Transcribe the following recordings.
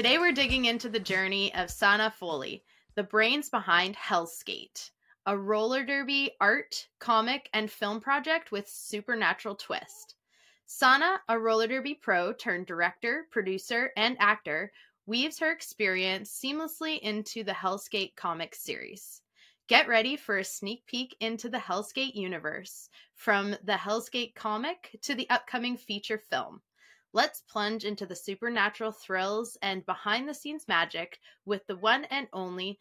Today we're digging into the journey of Sana Foley, the brains behind Hellskate, a roller derby art, comic, and film project with supernatural twist. Sana, a roller derby pro turned director, producer, and actor, weaves her experience seamlessly into the Hellskate comic series. Get ready for a sneak peek into the Hellskate universe, from the Hellskate comic to the upcoming feature film. Let's plunge into the supernatural thrills and behind the scenes magic with the one and only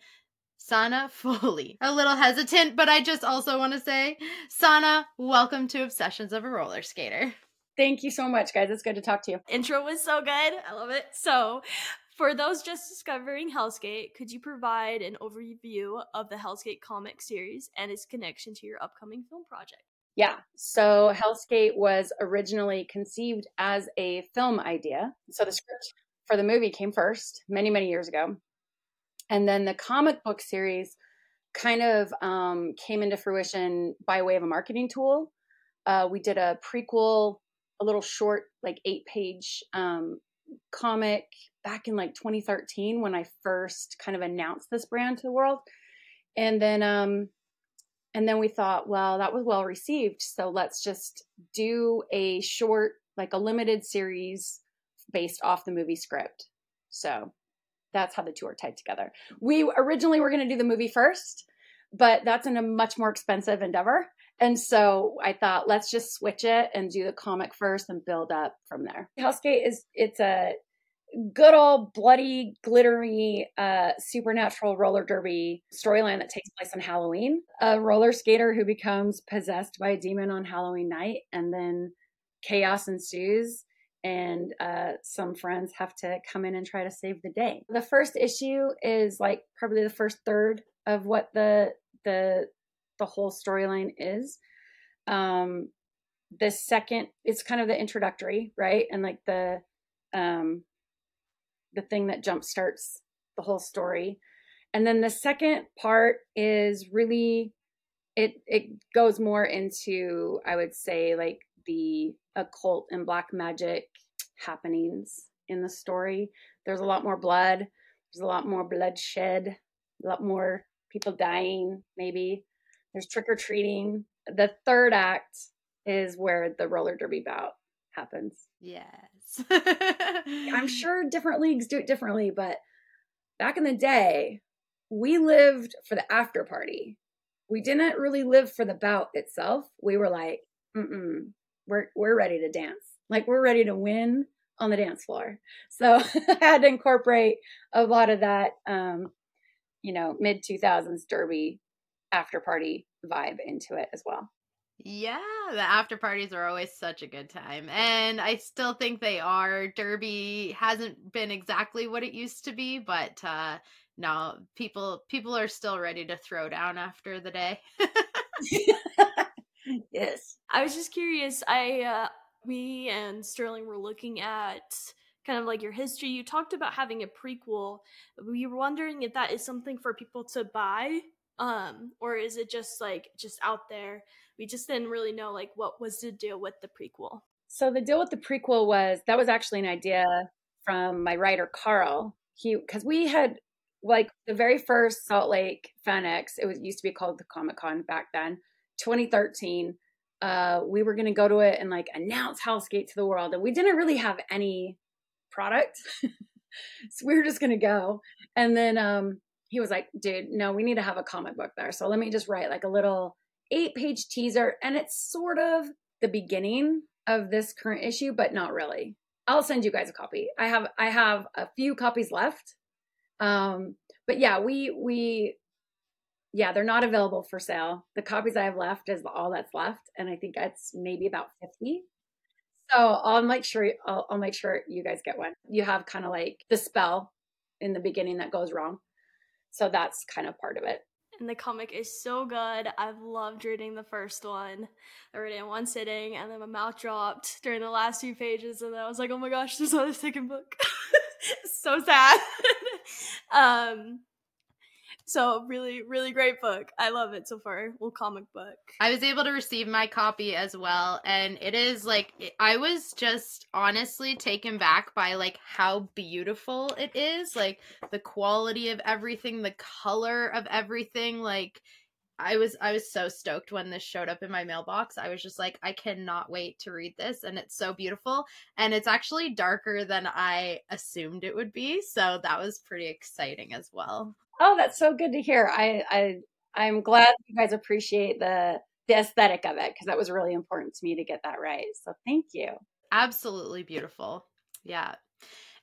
Sana Foley. A little hesitant, but I just also want to say, Sana, welcome to Obsessions of a Roller Skater. Thank you so much, guys. It's good to talk to you. Intro was so good. I love it. So, for those just discovering Hellskate, could you provide an overview of the Hellskate comic series and its connection to your upcoming film project? Yeah. So Hellskate was originally conceived as a film idea. So the script for the movie came first many, many years ago. And then the comic book series kind of um, came into fruition by way of a marketing tool. Uh, we did a prequel, a little short, like eight page um, comic back in like 2013 when I first kind of announced this brand to the world. And then um and then we thought, well, that was well received, so let's just do a short like a limited series based off the movie script. So that's how the two are tied together. We originally were going to do the movie first, but that's in a much more expensive endeavor. And so I thought, let's just switch it and do the comic first and build up from there. Hellskate is it's a good old bloody, glittery, uh, supernatural roller derby storyline that takes place on Halloween. A roller skater who becomes possessed by a demon on Halloween night, and then chaos ensues. And uh, some friends have to come in and try to save the day. The first issue is like probably the first third of what the the the whole storyline is. Um, the second, it's kind of the introductory, right? And like the um the thing that jump starts the whole story. And then the second part is really it it goes more into I would say like the occult and black magic happenings in the story. There's a lot more blood, there's a lot more bloodshed, a lot more people dying maybe. There's trick or treating. The third act is where the roller derby bout happens. I'm sure different leagues do it differently, but back in the day, we lived for the after party. We didn't really live for the bout itself. We were like, mm we're we're ready to dance. Like we're ready to win on the dance floor. So I had to incorporate a lot of that, um, you know, mid 2000s derby after party vibe into it as well. Yeah, the after parties are always such a good time. And I still think they are. Derby hasn't been exactly what it used to be, but uh no, people people are still ready to throw down after the day. yes. I was just curious. I uh we and Sterling were looking at kind of like your history. You talked about having a prequel. We were wondering if that is something for people to buy um or is it just like just out there we just didn't really know like what was the deal with the prequel. So the deal with the prequel was that was actually an idea from my writer Carl. He because we had like the very first Salt Lake FanX, it was used to be called the Comic Con back then, 2013. Uh, we were gonna go to it and like announce Hellskate to the world, and we didn't really have any product, so we were just gonna go. And then um, he was like, "Dude, no, we need to have a comic book there. So let me just write like a little eight page teaser, and it's sort of the beginning of this current issue, but not really. I'll send you guys a copy. I have I have a few copies left. Um, but yeah, we we yeah, they're not available for sale. The copies I have left is all that's left, and I think that's maybe about fifty. So I'll make sure I'll, I'll make sure you guys get one. You have kind of like the spell in the beginning that goes wrong, so that's kind of part of it and the comic is so good. I've loved reading the first one. I read it in one sitting, and then my mouth dropped during the last few pages, and then I was like, "Oh my gosh, there's not a second book." so sad. um, So really, really great book. I love it so far. Little comic book. I was able to receive my copy as well, and it is like I was just honestly taken back by like how beautiful it is, like the quality of everything, the color of everything, like I was I was so stoked when this showed up in my mailbox. I was just like, I cannot wait to read this, and it's so beautiful, and it's actually darker than I assumed it would be. So that was pretty exciting as well. Oh, that's so good to hear. I I I'm glad you guys appreciate the the aesthetic of it because that was really important to me to get that right. So thank you. Absolutely beautiful. Yeah.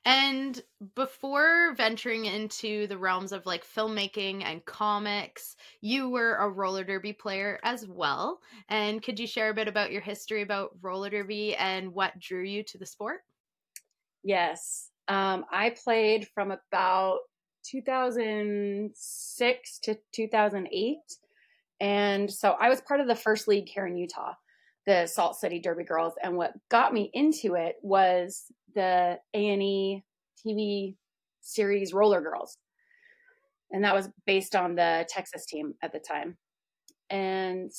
And before venturing into the realms of like filmmaking and comics, you were a roller derby player as well. And could you share a bit about your history about roller derby and what drew you to the sport? Yes. Um, I played from about 2006 to 2008. And so I was part of the first league here in Utah, the Salt City Derby Girls. And what got me into it was the A&E TV series Roller Girls. And that was based on the Texas team at the time. And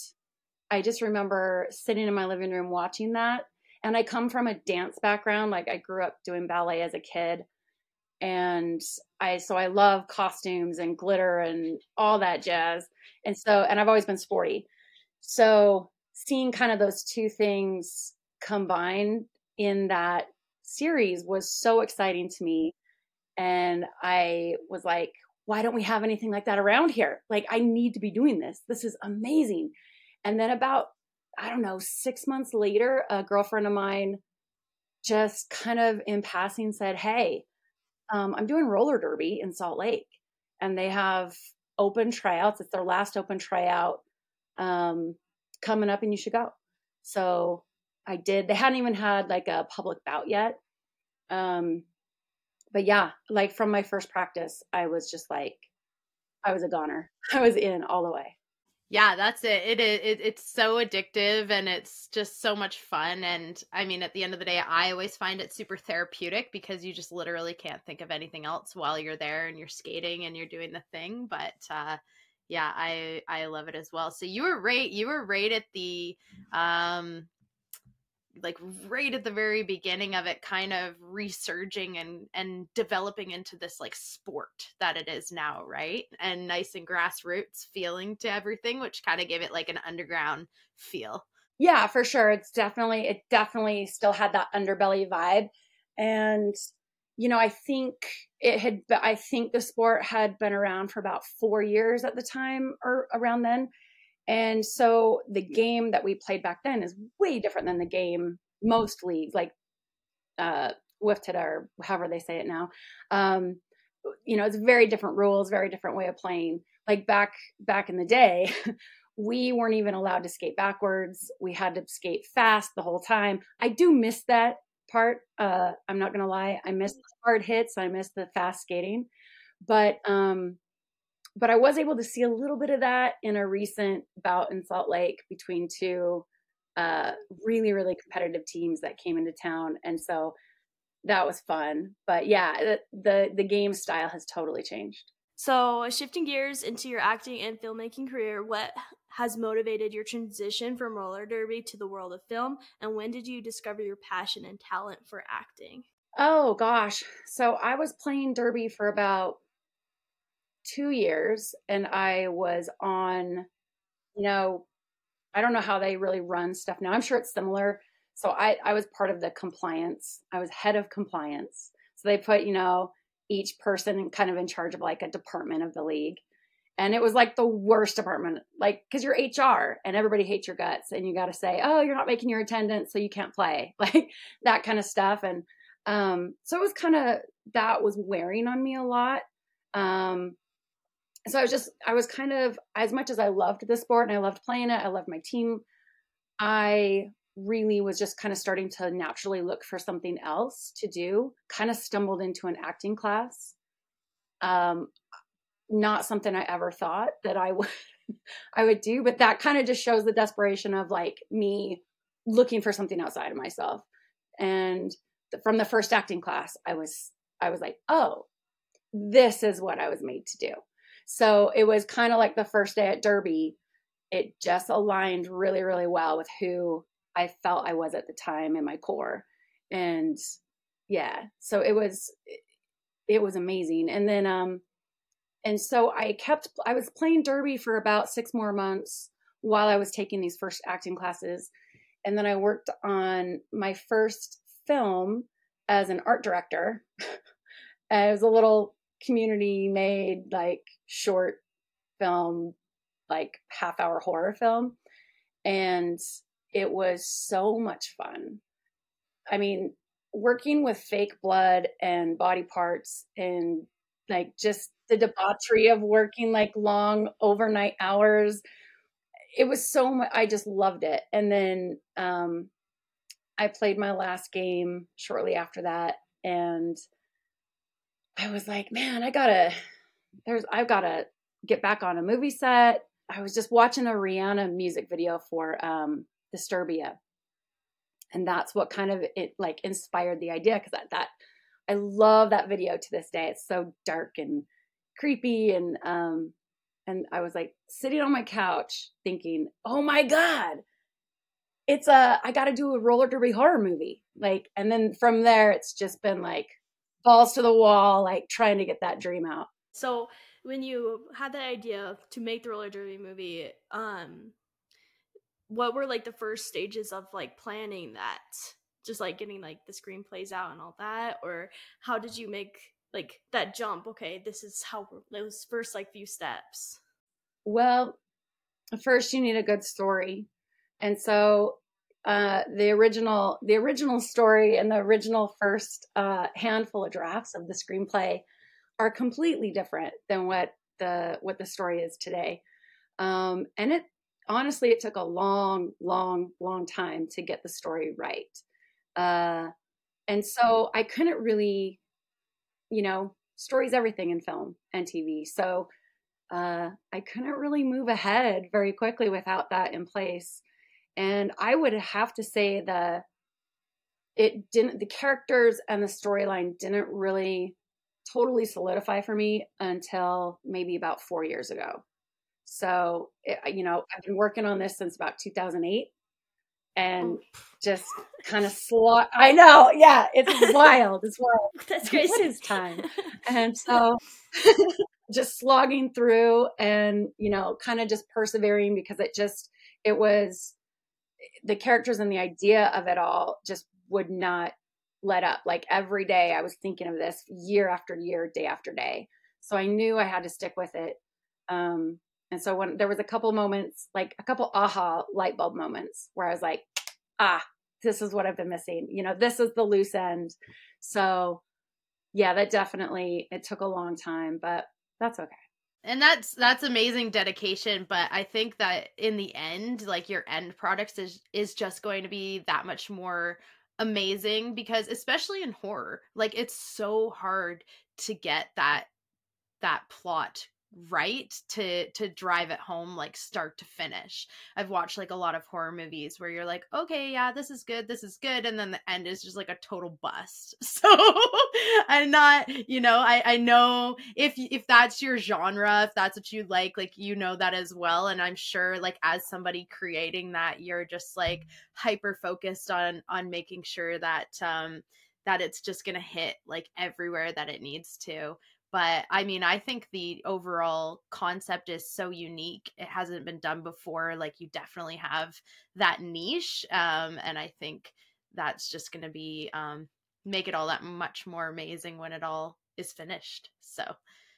I just remember sitting in my living room watching that. And I come from a dance background. Like I grew up doing ballet as a kid. And I, so I love costumes and glitter and all that jazz. And so, and I've always been sporty. So seeing kind of those two things combined in that series was so exciting to me. And I was like, why don't we have anything like that around here? Like, I need to be doing this. This is amazing. And then about, I don't know, six months later, a girlfriend of mine just kind of in passing said, Hey, um, I'm doing roller derby in Salt Lake. And they have open tryouts. It's their last open tryout um, coming up, and you should go. So I did. They hadn't even had like a public bout yet. Um, but yeah, like from my first practice, I was just like, I was a goner. I was in all the way. Yeah, that's it. It is. It, it's so addictive, and it's just so much fun. And I mean, at the end of the day, I always find it super therapeutic because you just literally can't think of anything else while you're there and you're skating and you're doing the thing. But uh, yeah, I I love it as well. So you were right. You were right at the um like right at the very beginning of it kind of resurging and and developing into this like sport that it is now right? And nice and grassroots feeling to everything which kind of gave it like an underground feel. Yeah for sure. It's definitely it definitely still had that underbelly vibe. And you know i think it had i think the sport had been around for about four years at the time or around then and so the game that we played back then is way different than the game most leagues, like uh, WFTDA or however they say it now. Um, you know, it's very different rules, very different way of playing. Like back back in the day, we weren't even allowed to skate backwards. We had to skate fast the whole time. I do miss that part. Uh, I'm not gonna lie, I miss the hard hits. I miss the fast skating, but um, but I was able to see a little bit of that in a recent bout in Salt Lake between two uh, really, really competitive teams that came into town. And so that was fun. But yeah, the, the, the game style has totally changed. So, shifting gears into your acting and filmmaking career, what has motivated your transition from roller derby to the world of film? And when did you discover your passion and talent for acting? Oh, gosh. So, I was playing derby for about two years and I was on, you know, I don't know how they really run stuff now. I'm sure it's similar. So I, I was part of the compliance. I was head of compliance. So they put, you know, each person kind of in charge of like a department of the league. And it was like the worst department, like, because you're HR and everybody hates your guts and you got to say, oh, you're not making your attendance, so you can't play, like that kind of stuff. And um, so it was kind of, that was wearing on me a lot. Um, so I was just, I was kind of, as much as I loved the sport and I loved playing it, I loved my team, I really was just kind of starting to naturally look for something else to do. Kind of stumbled into an acting class. Um, not something I ever thought that I would I would do, but that kind of just shows the desperation of like me looking for something outside of myself. And from the first acting class, I was I was like, "Oh, this is what I was made to do." So it was kind of like the first day at Derby. It just aligned really, really well with who I felt I was at the time in my core. And yeah, so it was it was amazing. And then um and so I kept I was playing Derby for about 6 more months while I was taking these first acting classes. And then I worked on my first film as an art director. it was a little community made like short film, like half hour horror film. And it was so much fun. I mean, working with fake blood and body parts and like just the debauchery of working like long overnight hours it was so much i just loved it and then um i played my last game shortly after that and i was like man i gotta there's i've gotta get back on a movie set. I was just watching a rihanna music video for um disturbia. And that's what kind of it like inspired the idea because that, that i love that video to this day. It's so dark and creepy and um and i was like sitting on my couch thinking oh my god it's a i gotta do a roller derby horror movie. Like and then from there it's just been like balls to the wall like trying to get that dream out so when you had that idea to make the roller derby movie um what were like the first stages of like planning that? Just like getting like the screenplays out and all that? Or how did you make like that jump? Okay this is how those first like few steps. Well first you need a good story. And so uh, the original the original story and the original first uh, handful of drafts of the screenplay are completely different than what the what the story is today um, and it honestly, it took a long, long, long time to get the story right. Uh, and so I couldn't really, you know, stories everything in film and TV. So uh, I couldn't really move ahead very quickly without that in place. And I would have to say that it didn't, the characters and the storyline didn't really totally solidify for me until maybe about four years ago. So, it, you know, I've been working on this since about 2008 and just kind of slot. I know. Yeah. It's wild. It's wild. That's crazy. What is time? And so just slogging through and, you know, kind of just persevering because it just, it was the characters and the idea of it all just would not let up. Like every day I was thinking of this year after year, day after day. So I knew I had to stick with it. Um, and so when there was a couple moments, like a couple aha light bulb moments where I was like, ah, this is what I've been missing. You know, this is the loose end. So yeah, that definitely it took a long time, but that's okay. And that's that's amazing dedication, but I think that in the end, like your end product is is just going to be that much more amazing because especially in horror, like it's so hard to get that that plot right to to drive it home like start to finish. I've watched like a lot of horror movies where you're like okay yeah this is good this is good and then the end is just like a total bust. So i'm not you know i i know if if that's your genre if that's what you like like you know that as well and i'm sure like as somebody creating that you're just like hyper focused on on making sure that um that it's just gonna hit like everywhere that it needs to but i mean i think the overall concept is so unique it hasn't been done before like you definitely have that niche um, and i think that's just going to be um, make it all that much more amazing when it all is finished. So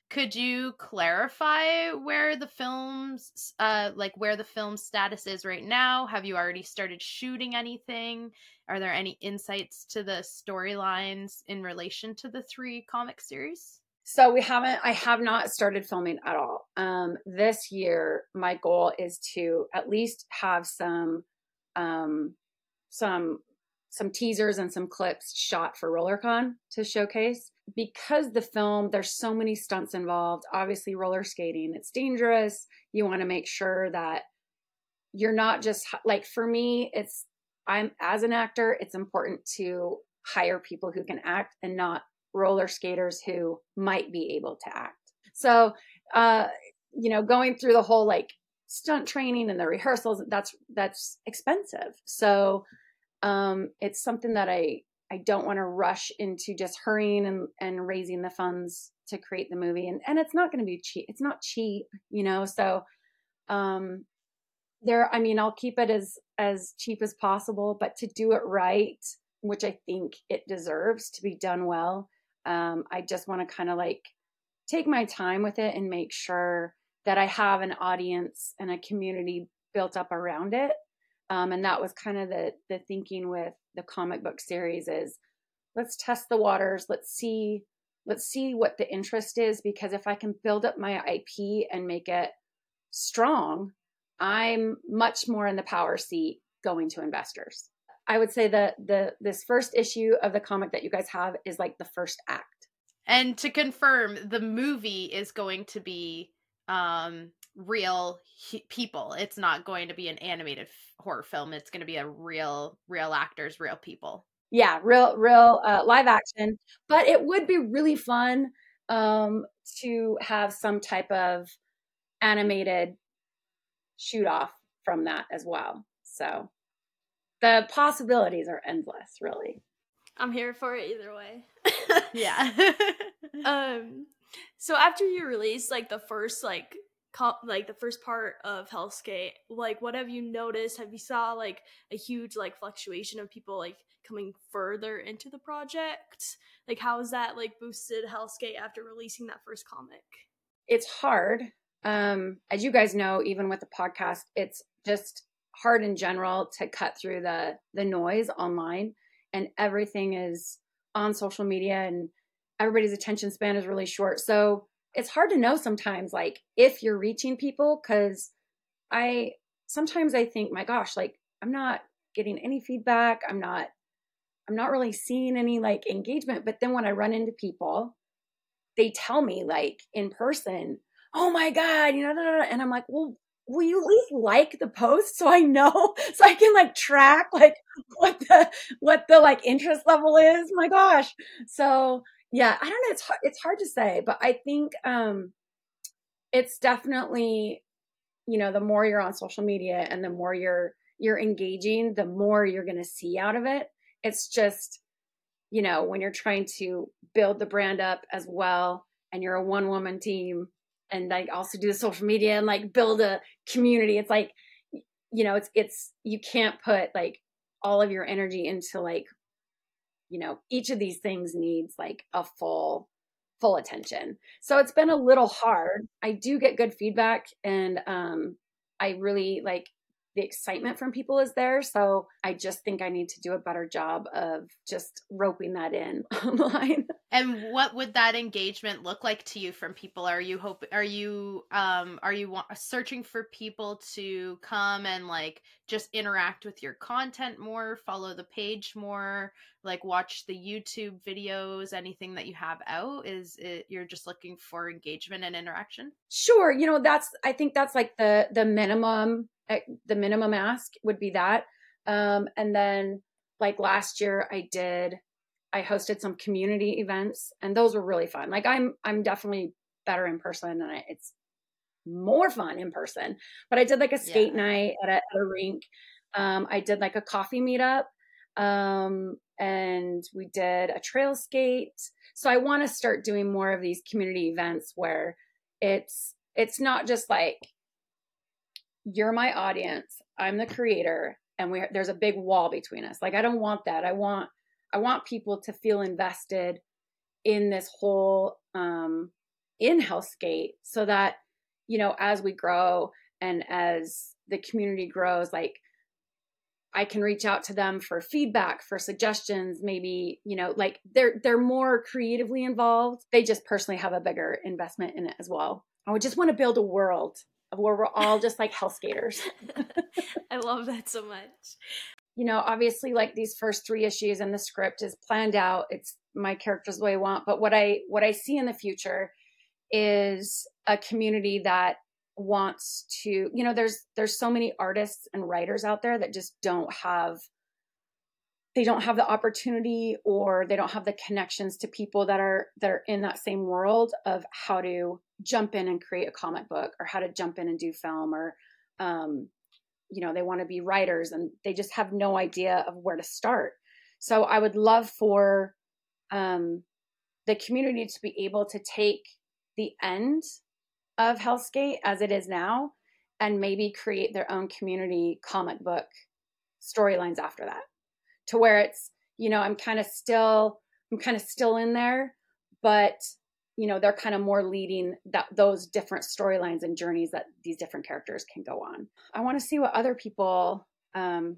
could you clarify where the film's uh like where the film status is right now? Have you already started shooting anything? Are there any insights to the storylines in relation to the three comic series so we haven't, I have not started filming at all. Um, this year, my goal is to at least have some, um, some, some teasers and some clips shot for RollerCon to showcase because the film, there's so many stunts involved. Obviously, roller skating, it's dangerous. You want to make sure that you're not just like, for me, it's, I'm as an actor, it's important to hire people who can act and not roller skaters who might be able to act. So uh, you know, going through the whole like stunt training and the rehearsals, that's that's expensive. So um, it's something that I I don't want to rush into just hurrying and, and raising the funds to create the movie. And and it's not going to be cheap. It's not cheap, you know. So um, there, I mean, I'll keep it as as cheap as possible, but to do it right, which I think it deserves to be done well, um, I just want to kind of like take my time with it and make sure that I have an audience and a community built up around it. Um, and that was kind of the the thinking with the comic book series is let's test the waters, let's see let's see what the interest is because if I can build up my IP and make it strong, I'm much more in the power seat going to investors. I would say that the this first issue of the comic that you guys have is like the first act. And to confirm, the movie is going to be um real he- people. It's not going to be an animated f- horror film. It's going to be a real real actors, real people. Yeah, real real uh, live action. But it would be really fun um to have some type of animated shoot off from that as well. So the possibilities are endless, really. I'm here for it either way. yeah. um so after you released like the first like co- like the first part of Hellskate, like what have you noticed? Have you saw like a huge like fluctuation of people like coming further into the project? Like how has that like boosted Hellskate after releasing that first comic? It's hard. Um as you guys know, even with the podcast, it's just hard in general to cut through the the noise online and everything is on social media and everybody's attention span is really short. So it's hard to know sometimes like if you're reaching people cuz I sometimes I think my gosh, like I'm not getting any feedback. I'm not I'm not really seeing any like engagement, but then when I run into people, they tell me like in person, "Oh my god, you know," and I'm like, "Well, will you at least like the post so I know so I can like track like what the what the like interest level is? My gosh. So yeah, I don't know. It's hard, it's hard to say, but I think um, it's definitely you know the more you're on social media and the more you're you're engaging, the more you're going to see out of it. It's just you know when you're trying to build the brand up as well, and you're a one woman team, and like also do the social media and like build a community. It's like you know it's it's you can't put like all of your energy into like you know each of these things needs like a full full attention so it's been a little hard i do get good feedback and um i really like the excitement from people is there. So i just think i need to do a better job of just roping that in online. And what would that engagement look like to you from people? Are you hope are you um are you wa- searching for people to come and like just interact with your content more follow the page more like watch the youtube videos anything that you have out? Is it you're just looking for engagement and interaction? Sure you know that's i think that's like the the minimum the minimum ask would be that. Um, and then like last year I did, I hosted some community events and those were really fun. Like I'm, I'm definitely better in person and I, it's more fun in person, but I did like a skate yeah. night at a, at a rink. Um, I did like a coffee meetup. Um, and we did a trail skate. So I want to start doing more of these community events where it's, it's not just like you're my audience i'm the creator and we there's a big wall between us like i don't want that i want i want people to feel invested in this whole um in hellskate so that you know as we grow and as the community grows like I can reach out to them for feedback, for suggestions, maybe, you know, like they're they're more creatively involved. They just personally have a bigger investment in it as well. I would just want to build a world where we're all just like hell skaters. I love that so much. You know, obviously like these first three issues and the script is planned out. It's my characters the way I want. But what I what I see in the future is a community that wants to, you know, there's there's so many artists and writers out there that just don't have they don't have the opportunity or they don't have the connections to people that are that are in that same world of how to jump in and create a comic book or how to jump in and do film or um, you know they want to be writers and they just have no idea of where to start. So i would love for um, the community to be able to take the end of hellskate as it is now and maybe create their own community comic book storylines after that to where it's you know i'm kind of still i'm kind of still in there but you know they're kind of more leading that those different storylines and journeys that these different characters can go on. I want to see what other people um,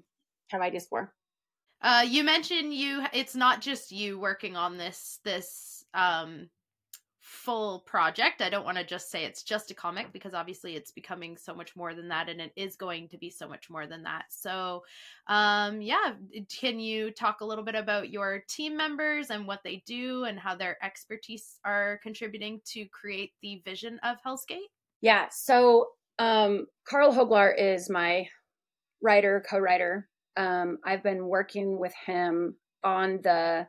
have ideas for. Uh, you mentioned you it's not just you working on this this um full project. I don't want to just say it's just a comic because obviously it's becoming so much more than that and it is going to be so much more than that. So, um yeah, can you talk a little bit about your team members and what they do and how their expertise are contributing to create the vision of Hellskate? Yeah, so um Carl Hoglar is my writer, co-writer. Um I've been working with him on the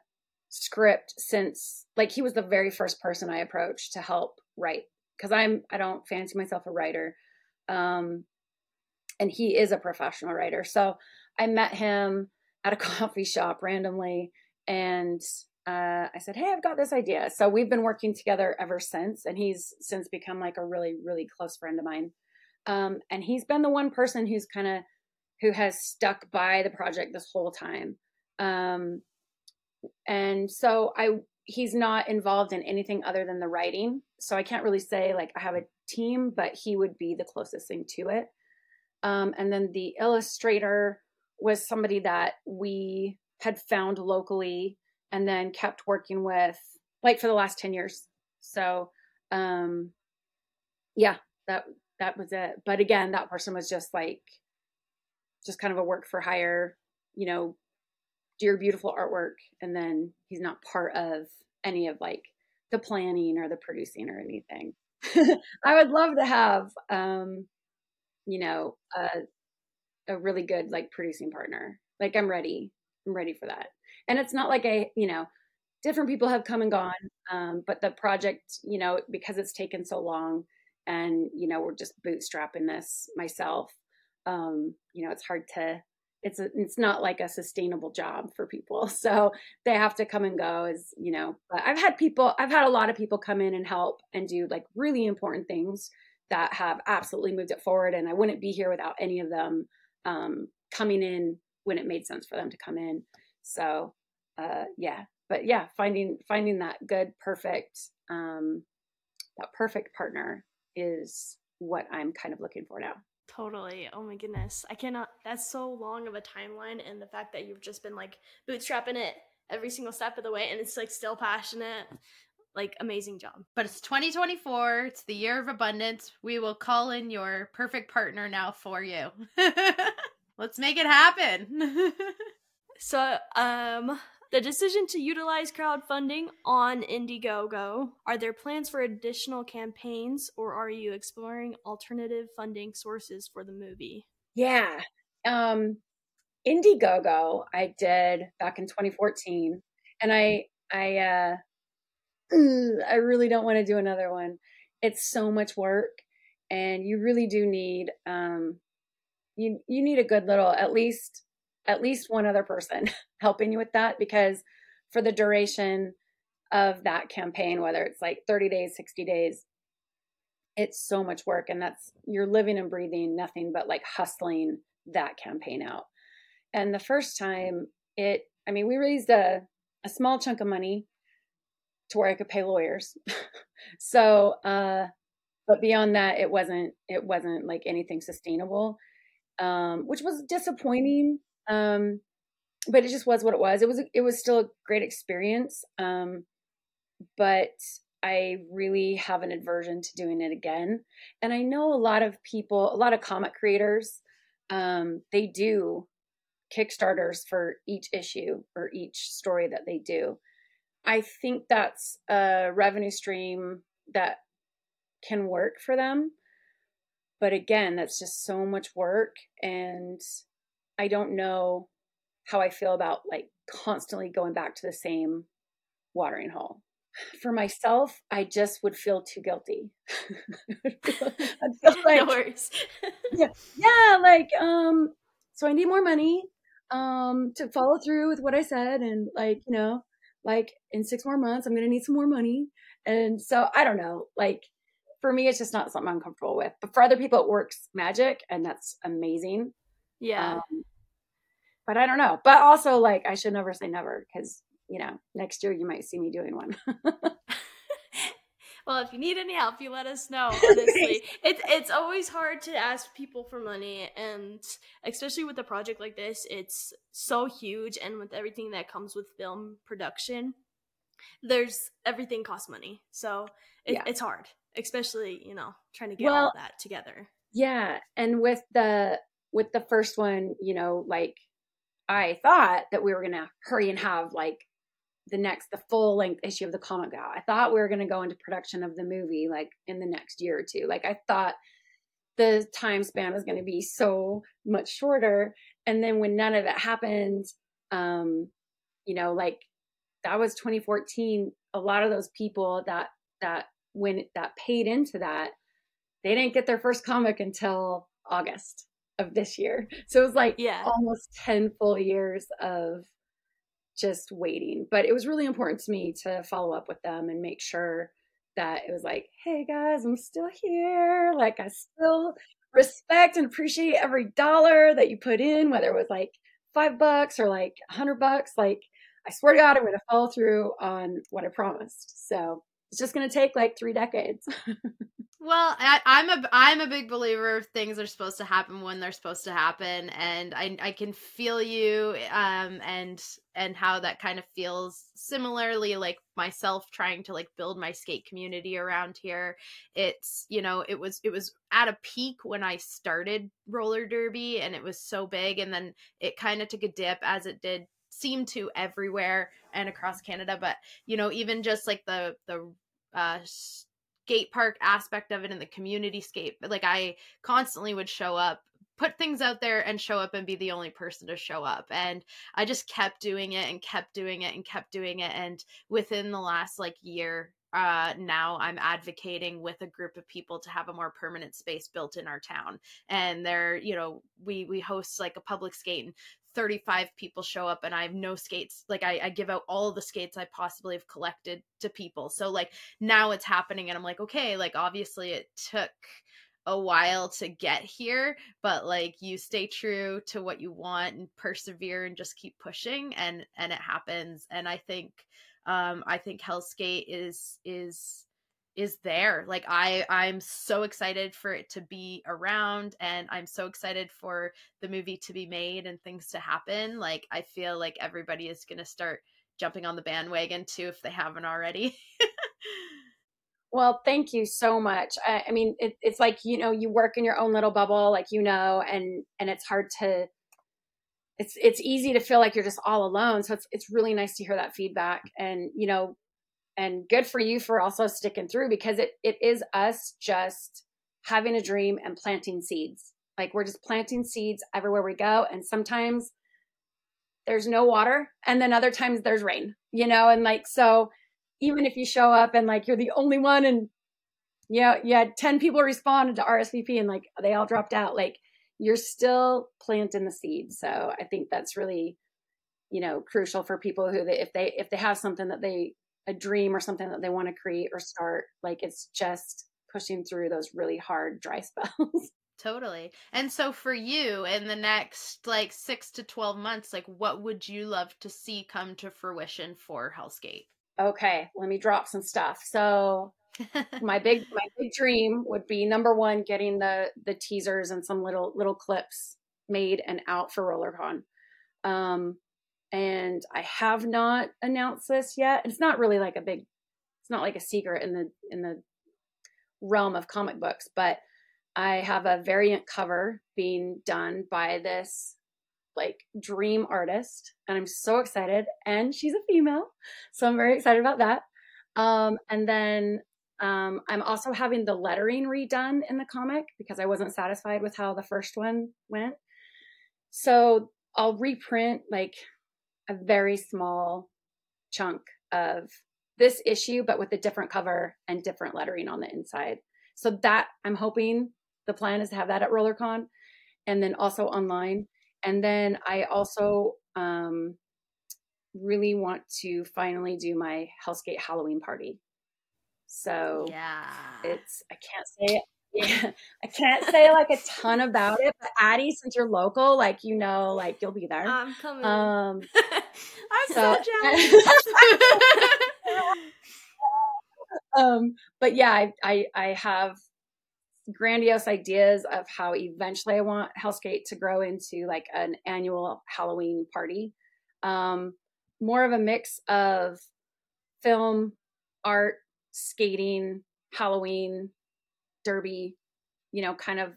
script since like he was the very first person I approached to help write because I'm I don't fancy myself a writer. Um and he is a professional writer. So I met him at a coffee shop randomly and uh, I said, Hey, I've got this idea. So we've been working together ever since. And he's since become like a really, really close friend of mine. Um, and he's been the one person who's kind of, who has stuck by the project this whole time. Um, and so I he's not involved in anything other than the writing. So I can't really say like I have a team, but he would be the closest thing to it. Um, and then the illustrator was somebody that we had found locally and then kept working with like for the last 10 years. So um yeah, that that was it. But again, that person was just like just kind of a work for hire, you know, do your beautiful artwork and then he's not part of any of like the planning or the producing or anything. I would love to have um you know a, a really good like producing partner. Like i'm ready. I'm ready for that. And it's not like a you know different people have come and gone um but the project you know because it's taken so long and you know we're just bootstrapping this myself um you know it's hard to it's a, it's not like a sustainable job for people. So they have to come and go as you know but i've had people i've had a lot of people come in and help and do like really important things that have absolutely moved it forward and i wouldn't be here without any of them um, coming in when it made sense for them to come in. So uh, yeah but yeah finding finding that good perfect um, that perfect partner is what i'm kind of looking for now Totally. Oh my goodness. I cannot that's so long of a timeline and the fact that you've just been like bootstrapping it every single step of the way and it's like still passionate. Like amazing job. But it's 2024. It's the year of abundance. We will call in your perfect partner now for you. Let's make it happen. so, um the decision to utilize crowdfunding on Indiegogo. Are there plans for additional campaigns or are you exploring alternative funding sources for the movie? Yeah. Um Indiegogo I did back in 2014 and I I uh I really don't want to do another one. It's so much work and you really do need um you you need a good little at least at least one other person helping you with that because for the duration of that campaign, whether it's like 30 days, 60 days, it's so much work. And that's you're living and breathing nothing but like hustling that campaign out. And the first time it, I mean, we raised a, a small chunk of money to where I could pay lawyers. so, uh, but beyond that, it wasn't, it wasn't like anything sustainable, um, which was disappointing um, but it just was what it was. It was it was still a great experience. Um, but I really have an aversion to doing it again. And I know a lot of people, a lot of comic creators, um, they do Kickstarters for each issue or each story that they do. I think that's a revenue stream that can work for them. But again, that's just so much work and I don't know how I feel about like constantly going back to the same watering hole. for myself, I just would feel too guilty. I'd feel like, no worries. yeah, yeah, like um, so I need more money um to follow through with what I said, and like you know, like in six more months, I'm gonna need some more money, and so I don't know, like. For me, it's just not something I'm comfortable with. But for other people, it works magic, and that's amazing. Yeah. Um, but I don't know. But also, like, I should never say never because you know, next year you might see me doing one. well, if you need any help, you let us know. Honestly, it's it's always hard to ask people for money, and especially with a project like this, it's so huge, and with everything that comes with film production, there's everything costs money, so it, yeah. it's hard, especially you know trying to get well, all that together. Yeah, and with the with the first one, you know, like I thought that we were gonna hurry and have like the next the full length issue of the comic out. I thought we were going to go into production of the movie like in the next year or two. Like I thought the time span was going to be so much shorter and then when none of it happened um you know like that was 2014 a lot of those people that that when that paid into that they didn't get their first comic until August of this year. So it was like yeah. almost 10 full years of just waiting. But it was really important to me to follow up with them and make sure that it was like, hey guys, I'm still here. Like I still respect and appreciate every dollar that you put in, whether it was like five bucks or like a hundred bucks. Like I swear to God, I'm going to follow through on what I promised. So it's just going to take like three decades. Well, I, am a I'm a big believer of things are supposed to happen when they're supposed to happen, and I I can feel you um and and how that kind of feels similarly like myself trying to like build my skate community around here. It's you know it was it was at a peak when I started roller derby and it was so big, and then it kind of took a dip as it did seem to everywhere and across Canada. But you know even just like the the uh skate park aspect of it and the community scape. Like I constantly would show up, put things out there and show up and be the only person to show up. And I just kept doing it and kept doing it and kept doing it. And within the last like year, uh, now I'm advocating with a group of people to have a more permanent space built in our town. And there, you know, we we host like a public skate and 35 people show up and I have no skates. Like I, I give out all the skates I possibly have collected to people. So like now it's happening and I'm like, okay, like obviously it took a while to get here, but like you stay true to what you want and persevere and just keep pushing and and it happens. And I think um I think Hellskate is is is there like i i'm so excited for it to be around and i'm so excited for the movie to be made and things to happen like i feel like everybody is going to start jumping on the bandwagon too if they haven't already. Well thank you so much. I, I mean it, it's like you know you work in your own little bubble like you know and and it's hard to it's it's easy to feel like you're just all alone so it's it's really nice to hear that feedback and you know and good for you for also sticking through because it, it is us just having a dream and planting seeds. Like we're just planting seeds everywhere we go and sometimes there's no water and then other times there's rain you know? And like so even if you show up and like you're the only one and yeah you had 10 people responded to rsvp and like they all dropped out like you're still planting the seeds so i think that's really you know crucial for people who they, if they if they have something that they a dream or something that they want to create or start. Like it's just pushing through those really hard dry spells. Totally. And so for you in the next like 6 to 12 months, like what would you love to see come to fruition for Hellskate? Okay, let me drop some stuff. So my big my big dream would be number 1 getting the the teasers and some little little clips made and out for RollerCon. Um and I have not announced this yet. It's not really like a big, it's not like a secret in the in the realm of comic books, but I have a variant cover being done by this like dream artist, and I'm so excited. And she's a female, so I'm very excited about that. Um, and then um, I'm also having the lettering redone in the comic because I wasn't satisfied with how the first one went. So I'll reprint like a very small chunk of this issue, but with a different cover and different lettering on the inside. So that I'm hoping the plan is to have that at RollerCon and then also online. And then I also um, really want to finally do my Hellskate Halloween party. So yeah, it's I can't say yeah, I can't say like a ton about it, but Addie, since you're local, like you know, like you'll be there. I'm coming. Um, I'm so, so- jealous. um, but yeah, I, I I have grandiose ideas of how eventually I want Hellskate to grow into like an annual Halloween party. Um, more of a mix of film, art, skating, Halloween, derby, you know, kind of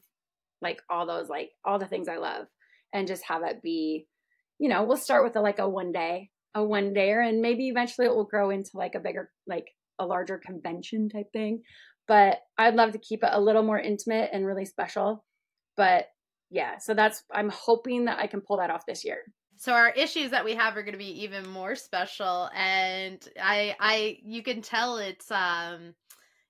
like all those like all the things I love and just have it be, you know, we'll start with a, like a one day, a one dayer and maybe eventually it will grow into like a bigger like a larger convention type thing. But I'd love to keep it a little more intimate and really special. But yeah, so that's I'm hoping that I can pull that off this year. So our issues that we have are going to be even more special and I I you can tell it's um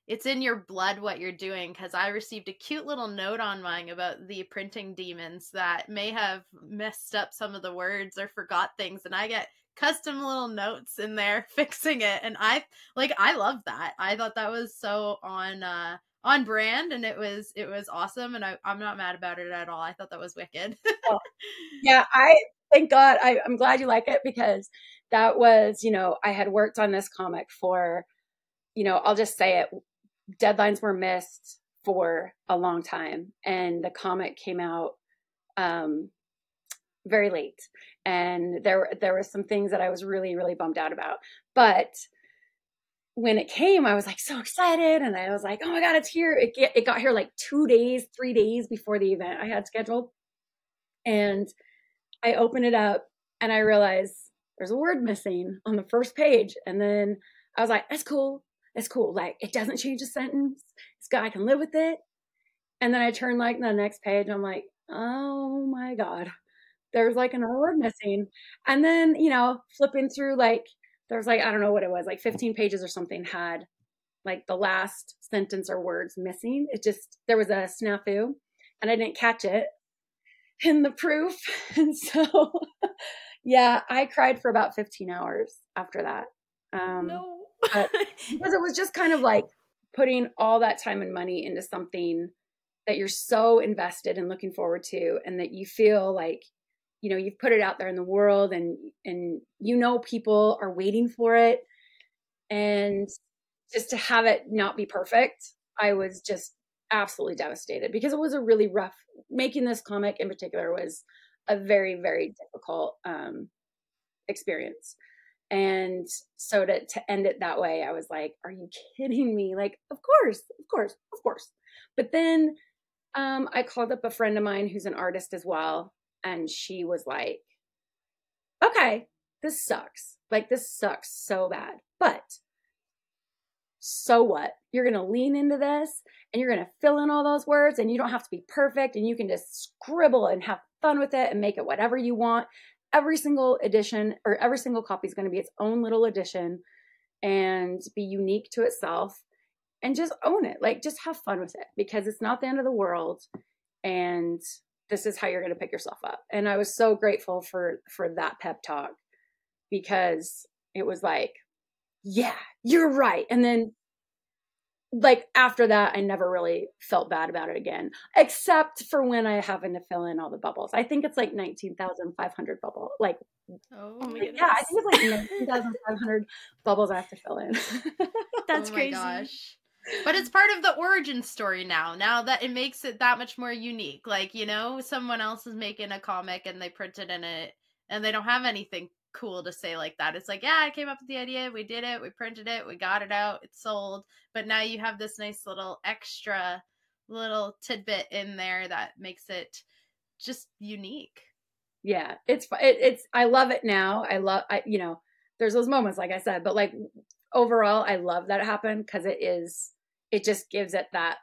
it's in your blood what you're doing because I received a cute little note on mine about the printing demons that may have messed up some of the words or forgot things and I get custom little notes in there fixing it and I like I love that. I thought that was so on uh on brand and it was it was awesome and I, I'm not mad about it at all. I thought that was wicked. Yeah, I thank God. I, I'm glad you like it because that was, you know, I had worked on this comic for, you know, I'll just say it, deadlines were missed for a long time. And the comic came out um, very late. And there, there were some things that I was really, really bummed out about. But when it came, I was like so excited, and I was like, "Oh my god, it's here!" It get, it got here like two days, three days before the event I had scheduled, and I open it up and I realize there's a word missing on the first page. And then I was like, that's cool. That's cool. Like it doesn't change a sentence. This guy can live with it. And then I turn like the next page. I'm like, oh my God. There's like another word missing. And then, you know, flipping through like there's like, I don't know what it was, like 15 pages or something had like the last sentence or words missing. It just there was a snafu and I didn't catch it in the proof. And so, yeah, I cried for about 15 hours after that. Um, no. But- because it was just kind of like putting all that time and money into something that you're so invested and looking forward to, and that you feel like, you know, you've put it out there in the world and, and you know, people are waiting for it. And just to have it not be perfect, I was just absolutely devastated because it was a really rough making this comic in particular was a very very difficult um experience and so to to end it that way i was like are you kidding me? Like of course of course of course. But then um i called up a friend of mine who's an artist as well and she was like okay this sucks. Like this sucks so bad. But so what? You're going to lean into this and you're going to fill in all those words and you don't have to be perfect and you can just scribble and have fun with it and make it whatever you want every single edition or every single copy is going to be its own little edition and be unique to itself and just own it like just have fun with it because it's not the end of the world and this is how you're going to pick yourself up. And i was so grateful for for that pep talk because it was like yeah you're right. And then like after that i never really felt bad about it again except for when i having to fill in all the bubbles i think it's like 19500 bubble like Oh, Oh yeah i think it's like 19500 bubbles i have to fill in That's oh my crazy. gosh. But it's part of the origin story now. Now that it makes it that much more unique. Like, you know, someone else is making a comic and they print it in it and they don't have anything cool to say like that. It's like, yeah, I came up with the idea, we did it, we printed it, we got it out, it's sold. But now you have this nice little extra little tidbit in there that makes it just unique. yeah it's it, it's i love it now i love i you know there's those moments like i said but like overall i love that it happened because it is it just gives it that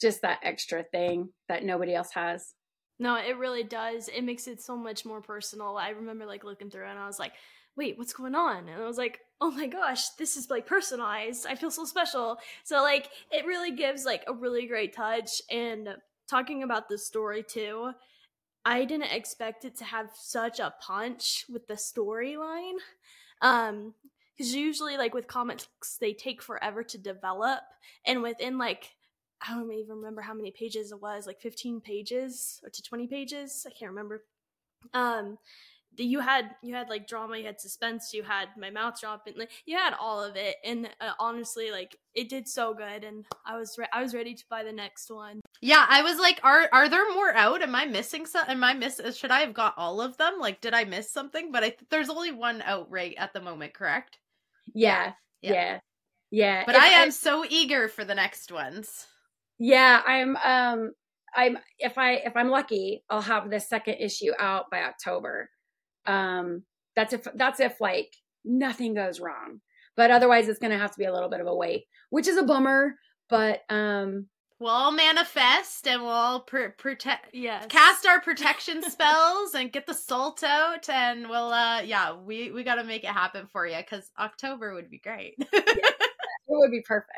just that extra thing that nobody else has No, it really does. It makes it so much more personal. I remember like looking through and I was like, wait, what's going on? And I was like, oh my gosh, this is like personalized. I feel so special. So like it really gives like a really great touch. And talking about the story too, I didn't expect it to have such a punch with the storyline. Um, because usually like with comics they take forever to develop and within like i don't even remember how many pages it was like 15 pages or to 20 pages? I can't remember. Um you had you had like drama you had suspense you had my mouth dropping like you had all of it. And uh, honestly like it did so good and i was re- i was ready to buy the next one. Yeah i was like are are there more out? Am i missing some am i miss should i have got all of them? Like did i miss something? But i there's only one out right at the moment correct? Yeah yeah. yeah, yeah. but i am so eager for the next ones yeah i'm um i'm if i if i'm lucky i'll have the second issue out by october um, that's if that's if like nothing goes wrong. But otherwise, it's going to have to be a little bit of a wait, which is a bummer. But um, we'll all manifest and we'll all pr- protect, yes. cast our protection spells and get the salt out, and we'll, uh, yeah, we we got to make it happen for you because October would be great. yeah, it would be perfect.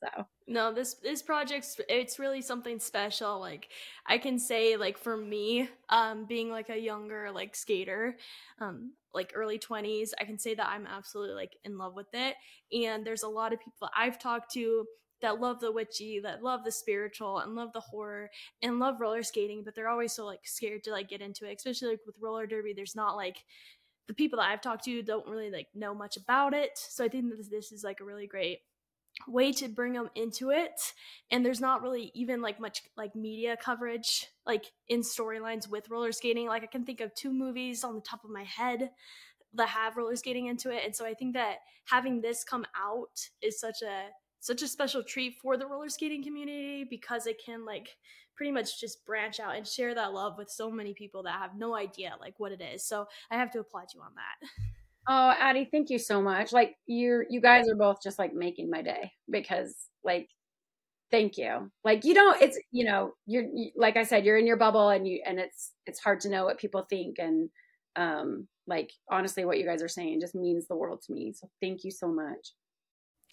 So no, this this project's it's really something special. Like I can say, like for me, um, being like a younger like skater, um, like early twenties, I can say that I'm absolutely like in love with it. And there's a lot of people I've talked to that love the witchy, that love the spiritual, and love the horror, and love roller skating, but they're always so like scared to like get into it. Especially like with roller derby, there's not like the people that I've talked to don't really like know much about it. So I think that this, this is like a really great way to bring them into it and there's not really even like much like media coverage like in storylines with roller skating like i can think of two movies on the top of my head that have roller skating into it and so i think that having this come out is such a such a special treat for the roller skating community because it can like pretty much just branch out and share that love with so many people that have no idea like what it is so i have to applaud you on that Oh, Addie, thank you so much. Like you're you guys are both just like making my day because like thank you. Like you don't it's you know, you're you, like I said you're in your bubble and you and it's it's hard to know what people think and um like honestly what you guys are saying just means the world to me. So thank you so much.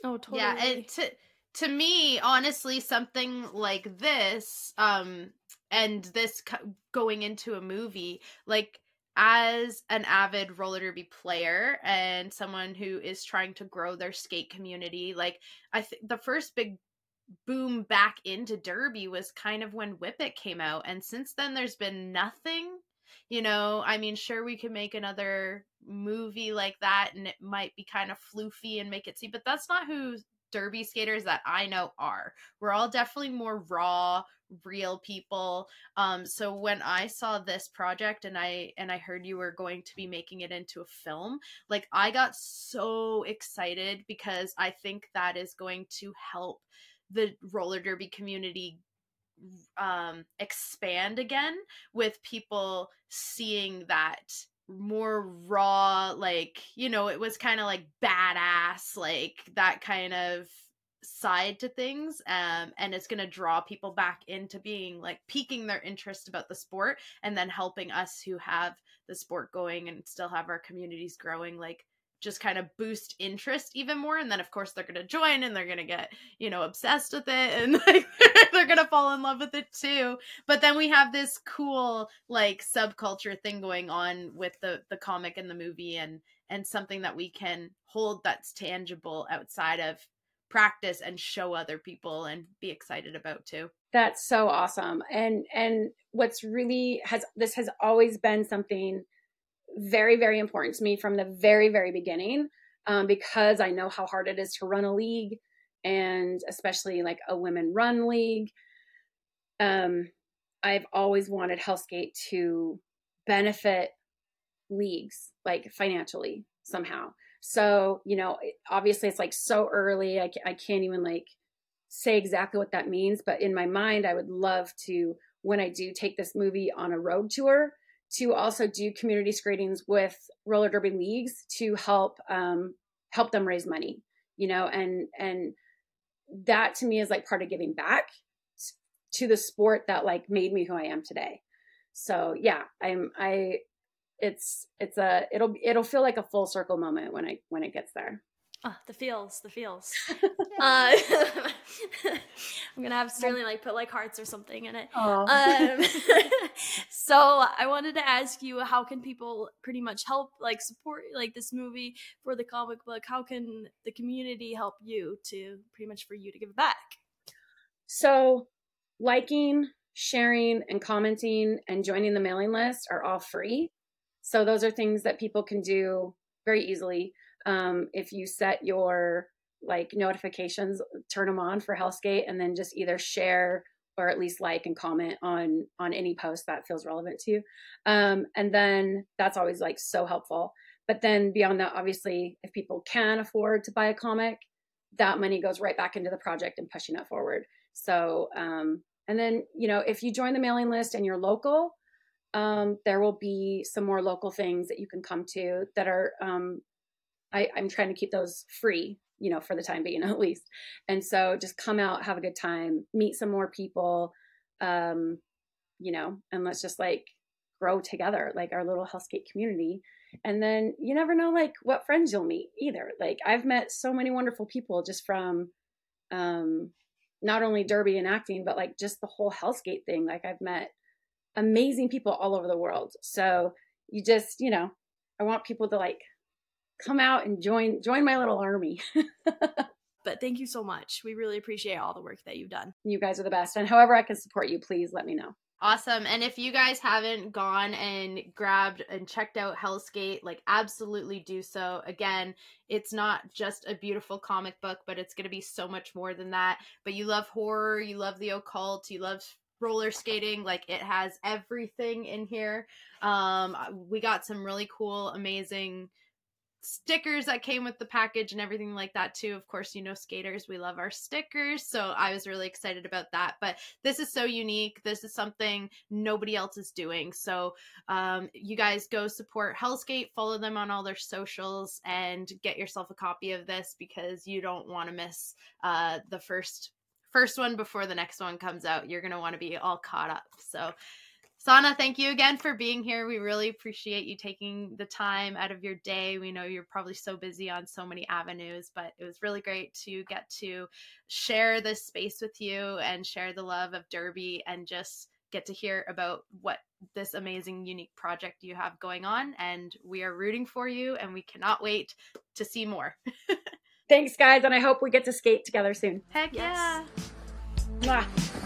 Oh, totally. Yeah, and to to me honestly something like this um and this going into a movie like as an avid roller derby player and someone who is trying to grow their skate community like i think the first big boom back into derby was kind of when Whip It came out and since then there's been nothing you know? I mean sure we could make another movie like that and it might be kind of floofy and make it see but that's not who derby skaters that I know are. We're all definitely more raw, real people. Um so when I saw this project and I and I heard you were going to be making it into a film, like I got so excited because I think that is going to help the roller derby community um expand again with people seeing that more raw like you know it was kind of like badass like that kind of side to things um and it's going to draw people back into being like piquing their interest about the sport and then helping us who have the sport going and still have our communities growing like just kind of boost interest even more and then of course they're going to join and they're going to get you know obsessed with it and like they're going to fall in love with it too. But then we have this cool like subculture thing going on with the the comic and the movie and and something that we can hold that's tangible outside of practice and show other people and be excited about too. That's so awesome and and what's really has this has always been something very, very important to me from the very, very beginning um, because I know how hard it is to run a league and especially like a women run league. Um, I've always wanted Hellskate to benefit leagues like financially somehow. So, you know, obviously it's like so early. I, I can't even like say exactly what that means, but in my mind, I would love to, when I do take this movie on a road tour, to also do community screenings with roller derby leagues to help um, help them raise money you know and and that to me is like part of giving back to the sport that like made me who i am today So yeah, I'm I it's it's a it'll it'll feel like a full circle moment when I when it gets there. Oh, the feels, the feels. uh, I'm gonna have Sterling like put like hearts or something in it. Um, so I wanted to ask you, how can people pretty much help like support like this movie for the comic book? How can the community help you to pretty much for you to give back? So, liking, sharing, and commenting and joining the mailing list are all free. So those are things that people can do very easily. Um, if you set your like notifications, turn them on for Hellskate, and then just either share or at least like and comment on on any post that feels relevant to you. Um, and then that's always like so helpful. But then beyond that, obviously, if people can afford to buy a comic, that money goes right back into the project and pushing it forward. So, um, and then you know, if you join the mailing list and you're local, um, there will be some more local things that you can come to that are um, I, i'm trying to keep those free you know for the time being at least. And so just come out have a good time meet some more people um, you know and let's just like grow together like our little Hellskate community. And then you never know like what friends you'll meet either. Like i've met so many wonderful people just from um not only derby and acting but like just the whole Hellskate thing. Like i've met amazing people all over the world. So you just, you know, I want people to like come out and join join my little army. but thank you so much. We really appreciate all the work that you've done. You guys are the best. And however I can support you, please let me know. Awesome. And if you guys haven't gone and grabbed and checked out Hellskate, like absolutely do so. Again, it's not just a beautiful comic book, but it's going to be so much more than that. But you love horror, you love the occult, you love roller skating like it has everything in here um we got some really cool amazing stickers that came with the package and everything like that too of course you know skaters we love our stickers so i was really excited about that but this is so unique this is something nobody else is doing so um, you guys go support hellskate follow them on all their socials and get yourself a copy of this because you don't want to miss uh, the first first one before the next one comes out. You're going to want to be all caught up. So, Sana, thank you again for being here. We really appreciate you taking the time out of your day. We know you're probably so busy on so many avenues, but it was really great to get to share this space with you and share the love of Derby and just get to hear about what this amazing, unique project you have going on. And we are rooting for you and we cannot wait to see more. Thanks, guys, and I hope we get to skate together soon. Heck yes. yeah. Mwah.